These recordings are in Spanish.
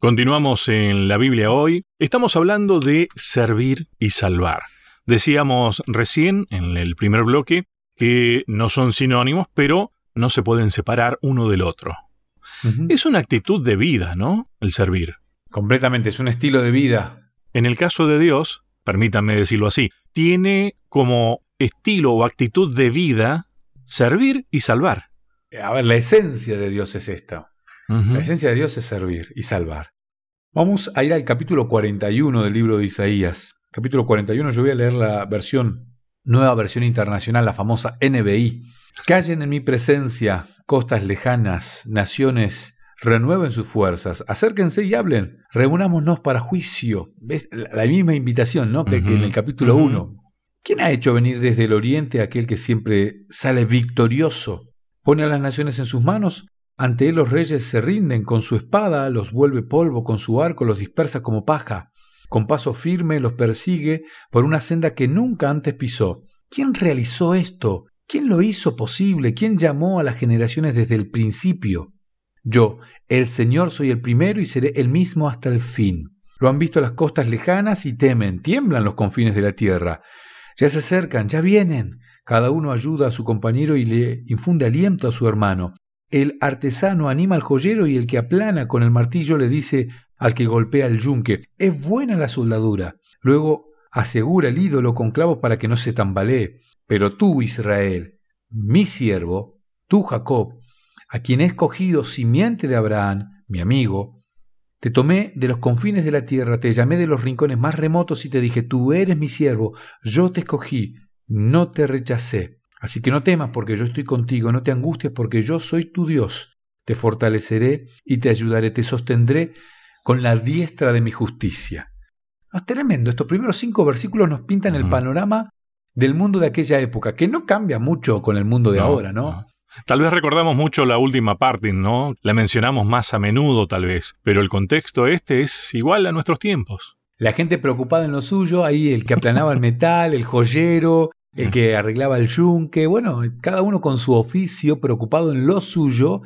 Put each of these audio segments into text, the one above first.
Continuamos en la Biblia hoy. Estamos hablando de servir y salvar. Decíamos recién en el primer bloque que no son sinónimos, pero no se pueden separar uno del otro. Es una actitud de vida, ¿no? El servir. Completamente, es un estilo de vida. En el caso de Dios, permítanme decirlo así, tiene como estilo o actitud de vida servir y salvar. A ver, la esencia de Dios es esta. La esencia de Dios es servir y salvar. Vamos a ir al capítulo 41 del libro de Isaías. Capítulo 41, yo voy a leer la versión, nueva versión internacional, la famosa NBI. Callen en mi presencia, costas lejanas, naciones, renueven sus fuerzas, acérquense y hablen, reunámonos para juicio. ¿Ves? La misma invitación, ¿no? Que, en el capítulo 1. ¿Quién ha hecho venir desde el oriente aquel que siempre sale victorioso? Pone a las naciones en sus manos, ante él los reyes se rinden, con su espada los vuelve polvo, con su arco los dispersa como paja. Con paso firme los persigue por una senda que nunca antes pisó. ¿Quién realizó esto? ¿Quién lo hizo posible? ¿Quién llamó a las generaciones desde el principio? Yo, el Señor, soy el primero y seré el mismo hasta el fin. Lo han visto las costas lejanas y temen, tiemblan los confines de la tierra. Ya se acercan, ya vienen. Cada uno ayuda a su compañero y le infunde aliento a su hermano. El artesano anima al joyero y el que aplana con el martillo le dice al que golpea el yunque, es buena la soldadura. Luego asegura el ídolo con clavos para que no se tambalee. Pero tú, Israel, mi siervo, tú, Jacob, a quien he escogido simiente de Abraham, mi amigo, te tomé de los confines de la tierra, te llamé de los rincones más remotos y te dije, tú eres mi siervo, yo te escogí, no te rechacé. Así que no temas porque yo estoy contigo, no te angusties porque yo soy tu Dios. Te fortaleceré y te ayudaré, te sostendré con la diestra de mi justicia. es tremendo, estos primeros cinco versículos nos pintan el panorama del mundo de aquella época, que no cambia mucho con el mundo de ahora, ¿no? Tal vez recordamos mucho la última parte, ¿no? La mencionamos más a menudo, tal vez, pero el contexto este es igual a nuestros tiempos. La gente preocupada en lo suyo, ahí el que aplanaba el metal, el joyero, el que arreglaba el yunque, bueno, cada uno con su oficio, preocupado en lo suyo,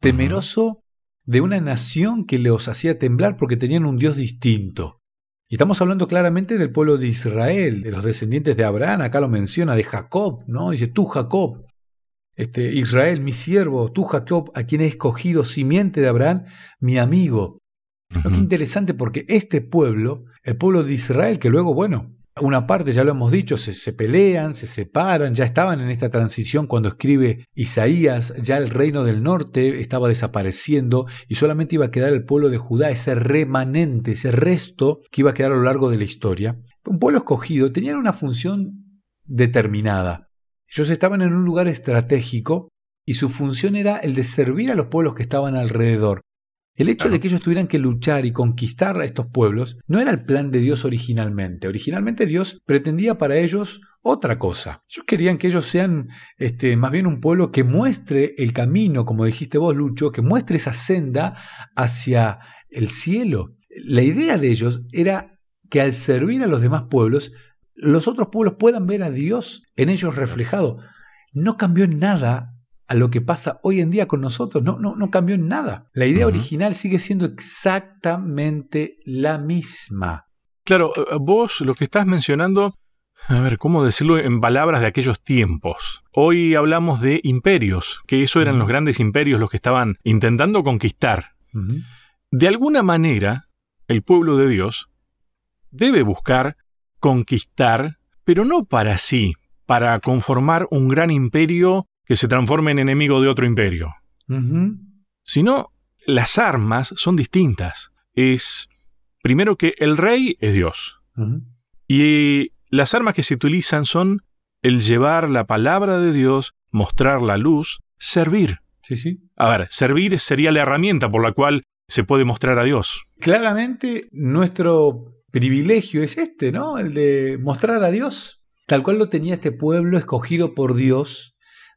temeroso de una nación que los hacía temblar porque tenían un Dios distinto. Y estamos hablando claramente del pueblo de Israel, de los descendientes de Abraham, acá lo menciona, de Jacob, ¿no? Dice, tú Jacob, este, Israel, mi siervo, tú Jacob, a quien he escogido, simiente de Abraham, mi amigo. Lo que interesante porque este pueblo, el pueblo de Israel, que luego, bueno, una parte, ya lo hemos dicho, se, pelean, se separan, ya estaban en esta transición cuando escribe Isaías, ya el reino del norte estaba desapareciendo y solamente iba a quedar el pueblo de Judá, ese remanente, ese resto que iba a quedar a lo largo de la historia. Un pueblo escogido tenía una función determinada. Ellos estaban en un lugar estratégico y su función era el de servir a los pueblos que estaban alrededor. El hecho de que ellos tuvieran que luchar y conquistar a estos pueblos no era el plan de Dios originalmente. Originalmente Dios pretendía para ellos otra cosa. Ellos querían que ellos sean este, más bien un pueblo que muestre el camino, como dijiste vos, Lucho, que muestre esa senda hacia el cielo. La idea de ellos era que al servir a los demás pueblos, los otros pueblos puedan ver a Dios en ellos reflejado. No cambió nada a lo que pasa hoy en día con nosotros. No, no, no cambió en nada. La idea original sigue siendo exactamente la misma. Claro, eh, eh, vos lo que estás mencionando, a ver, ¿cómo decirlo en palabras de aquellos tiempos? Hoy hablamos de imperios, que eso eran los grandes imperios los que estaban intentando conquistar. De alguna manera, el pueblo de Dios debe buscar conquistar, pero no para sí, para conformar un gran imperio que se transforme en enemigo de otro imperio. Sino, las armas son distintas. Es, primero que el rey es Dios. Y las armas que se utilizan son el llevar la palabra de Dios, mostrar la luz, servir. Sí, sí. A ver, servir sería la herramienta por la cual se puede mostrar a Dios. Claramente nuestro privilegio es este, ¿no? El de mostrar a Dios. Tal cual lo tenía este pueblo escogido por Dios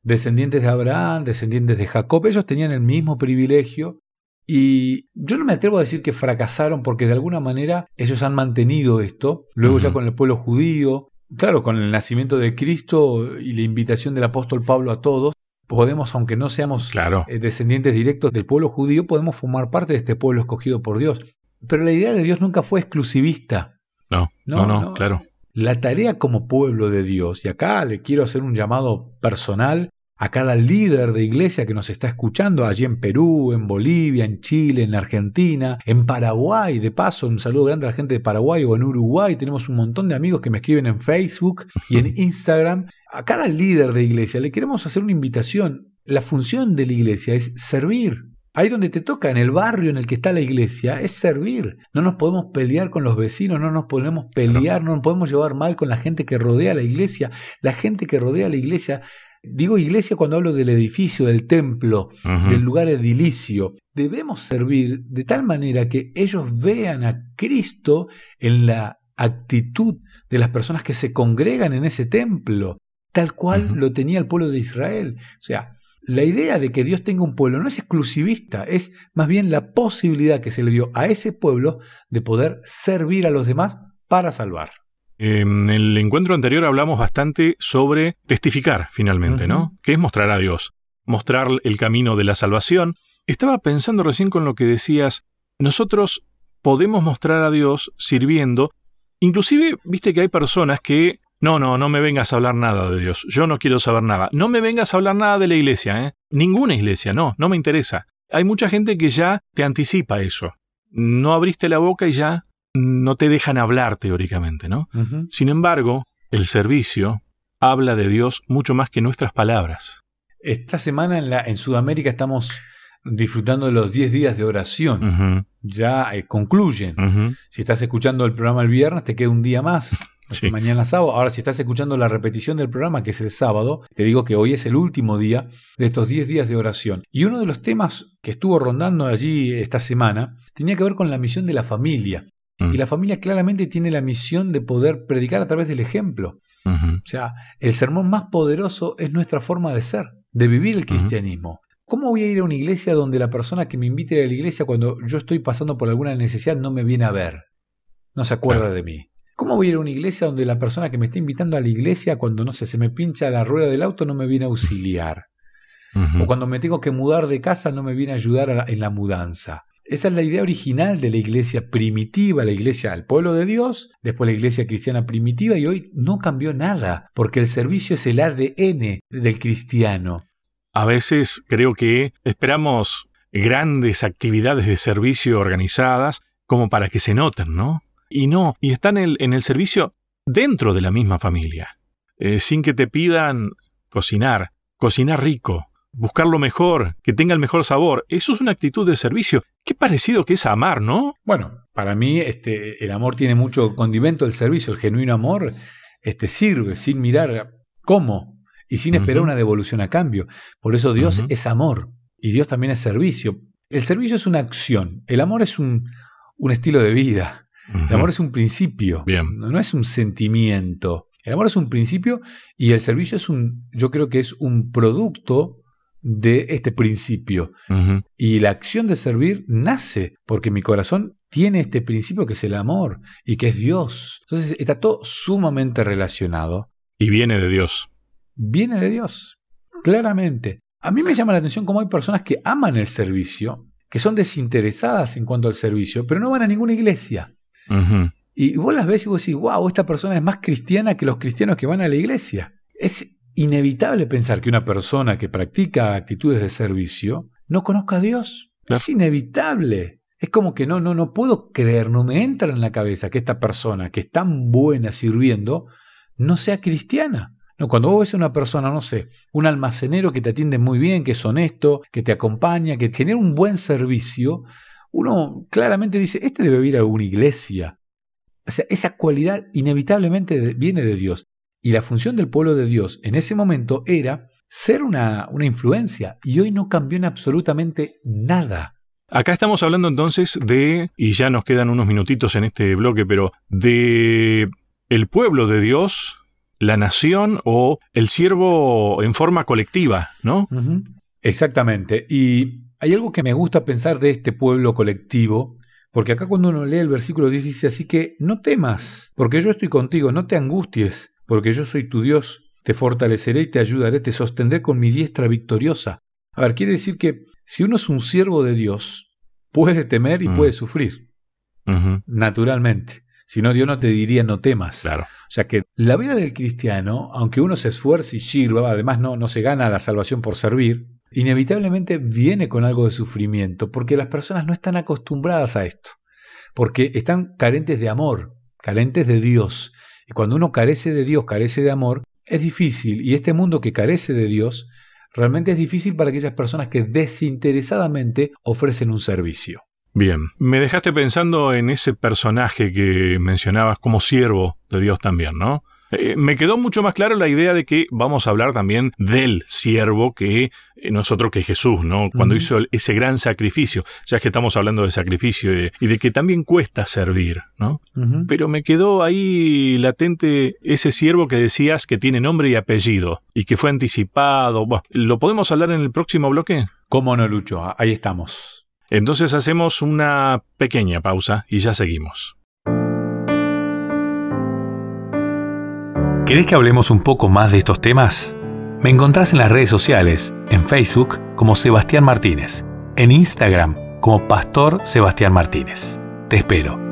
descendientes de Abraham, descendientes de Jacob, ellos tenían el mismo privilegio y yo no me atrevo a decir que fracasaron porque de alguna manera ellos han mantenido esto, luego ya con el pueblo judío, claro, con el nacimiento de Cristo y la invitación del apóstol Pablo a todos, podemos, aunque no seamos claro. Eh, descendientes directos del pueblo judío, podemos formar parte de este pueblo escogido por Dios. Pero la idea de Dios nunca fue exclusivista. No, no, no, claro. La tarea como pueblo de Dios, y acá le quiero hacer un llamado personal a cada líder de iglesia que nos está escuchando allí en Perú, en Bolivia, en Chile, en Argentina, en Paraguay. De paso, un saludo grande a la gente de Paraguay o en Uruguay. Tenemos un montón de amigos que me escriben en Facebook y en Instagram. A cada líder de iglesia le queremos hacer una invitación. La función de la iglesia es servir. Ahí donde te toca, en el barrio en el que está la iglesia, es servir. No nos podemos pelear con los vecinos, no nos podemos pelear, no nos podemos llevar mal con la gente que rodea la iglesia. La gente que rodea la iglesia Digo iglesia cuando hablo del edificio, del templo, del lugar edilicio. Debemos servir de tal manera que ellos vean a Cristo en la actitud de las personas que se congregan en ese templo, tal cual lo tenía el pueblo de Israel. O sea, la idea de que Dios tenga un pueblo no es exclusivista, es más bien la posibilidad que se le dio a ese pueblo de poder servir a los demás para salvar. En el encuentro anterior hablamos bastante sobre testificar finalmente, ¿no? Que es mostrar a Dios, mostrar el camino de la salvación. Estaba pensando recién con lo que decías, nosotros podemos mostrar a Dios sirviendo, inclusive, viste que hay personas que, no, no, no me vengas a hablar nada de Dios, yo no quiero saber nada, no me vengas a hablar nada de la iglesia, ¿eh? Ninguna iglesia, no, no me interesa. Hay mucha gente que ya te anticipa eso. No abriste la boca y ya no te dejan hablar teóricamente, ¿no? Sin embargo, el servicio habla de Dios mucho más que nuestras palabras. Esta semana en, la, en Sudamérica estamos disfrutando de los 10 días de oración. Ya eh, concluyen. Si estás escuchando el programa el viernes, te queda un día más. Mañana sábado. Ahora, si estás escuchando la repetición del programa, que es el sábado, te digo que hoy es el último día de estos 10 días de oración. Y uno de los temas que estuvo rondando allí esta semana tenía que ver con la misión de la familia. Y la familia claramente tiene la misión de poder predicar a través del ejemplo. O sea, el sermón más poderoso es nuestra forma de ser, de vivir el cristianismo. ¿Cómo voy a ir a una iglesia donde la persona que me invite a la iglesia cuando yo estoy pasando por alguna necesidad no me viene a ver? No se acuerda de mí. ¿Cómo voy a ir a una iglesia donde la persona que me está invitando a la iglesia cuando, no sé, se me pincha la rueda del auto no me viene a auxiliar? O cuando me tengo que mudar de casa no me viene a ayudar en la mudanza. Esa es la idea original de la iglesia primitiva, la iglesia al pueblo de Dios, después la iglesia cristiana primitiva y hoy no cambió nada, porque el servicio es el ADN del cristiano. A veces creo que esperamos grandes actividades de servicio organizadas como para que se noten, ¿no? Y no, y están en el, servicio dentro de la misma familia, eh, sin que te pidan cocinar, cocinar rico, buscar lo mejor, que tenga el mejor sabor. Eso es una actitud de servicio. Qué parecido que es amar, ¿no? Bueno, para mí este, el amor tiene mucho condimento del servicio. El genuino amor este, sirve sin mirar cómo y sin esperar una devolución a cambio. Por eso Dios es amor y Dios también es servicio. El servicio es una acción. El amor es un, un estilo de vida. El amor es un principio. no es un sentimiento. El amor es un principio y el servicio es un, yo creo que es un producto de este principio. Y la acción de servir nace porque mi corazón tiene este principio que es el amor y que es Dios. Entonces está todo sumamente relacionado. Y viene de Dios. Viene de Dios, claramente. A mí me llama la atención cómo hay personas que aman el servicio, que son desinteresadas en cuanto al servicio, pero no van a ninguna iglesia. Y vos las ves y vos decís, wow, esta persona es más cristiana que los cristianos que van a la iglesia. Es inevitable pensar que una persona que practica actitudes de servicio no conozca a Dios. Es inevitable. Es como que no, no, no puedo creer, no me entra en la cabeza que esta persona que es tan buena sirviendo no sea cristiana. No, cuando vos ves a una persona, no sé, un almacenero que te atiende muy bien, que es honesto, que te acompaña, que genera un buen servicio, uno claramente dice, este debe ir a alguna iglesia. O sea, esa cualidad inevitablemente viene de Dios. Y la función del pueblo de Dios en ese momento era ser una, una influencia y hoy no cambió en absolutamente nada. Acá estamos hablando entonces de, y ya nos quedan unos minutitos en este bloque, pero de el pueblo de Dios, la nación o el siervo en forma colectiva, ¿no? Exactamente. Y hay algo que me gusta pensar de este pueblo colectivo, porque acá cuando uno lee el versículo 10 dice, así que no temas, porque yo estoy contigo, no te angusties, porque yo soy tu Dios, te fortaleceré y te ayudaré, te sostendré con mi diestra victoriosa. A ver, quiere decir que si uno es un siervo de Dios, puede temer y mm. puede sufrir. naturalmente. Si no, Dios no te diría no temas. Claro. O sea que la vida del cristiano, aunque uno se esfuerce y sirva, además no, no se gana la salvación por servir, inevitablemente viene con algo de sufrimiento, porque las personas no están acostumbradas a esto, porque están carentes de amor, carentes de Dios. Y cuando uno carece de Dios, carece de amor, es difícil. Y este mundo que carece de Dios, realmente es difícil para aquellas personas que desinteresadamente ofrecen un servicio. Bien, me dejaste pensando en ese personaje que mencionabas como siervo de Dios también, ¿no? Eh, me quedó mucho más claro la idea de que vamos a hablar también del siervo que eh, no es otro que Jesús, ¿no? Cuando hizo ese gran sacrificio, ya que estamos hablando de sacrificio y de, que también cuesta servir, ¿no? Pero me quedó ahí latente ese siervo que decías que tiene nombre y apellido y que fue anticipado. ¿Lo podemos hablar en el próximo bloque? ¿Cómo no, Lucho? Ahí estamos. Entonces hacemos una pequeña pausa y ya seguimos. ¿Querés que hablemos un poco más de estos temas? Me encontrás en las redes sociales, en Facebook como Sebastián Martínez, en Instagram como Pastor Sebastián Martínez. Te espero.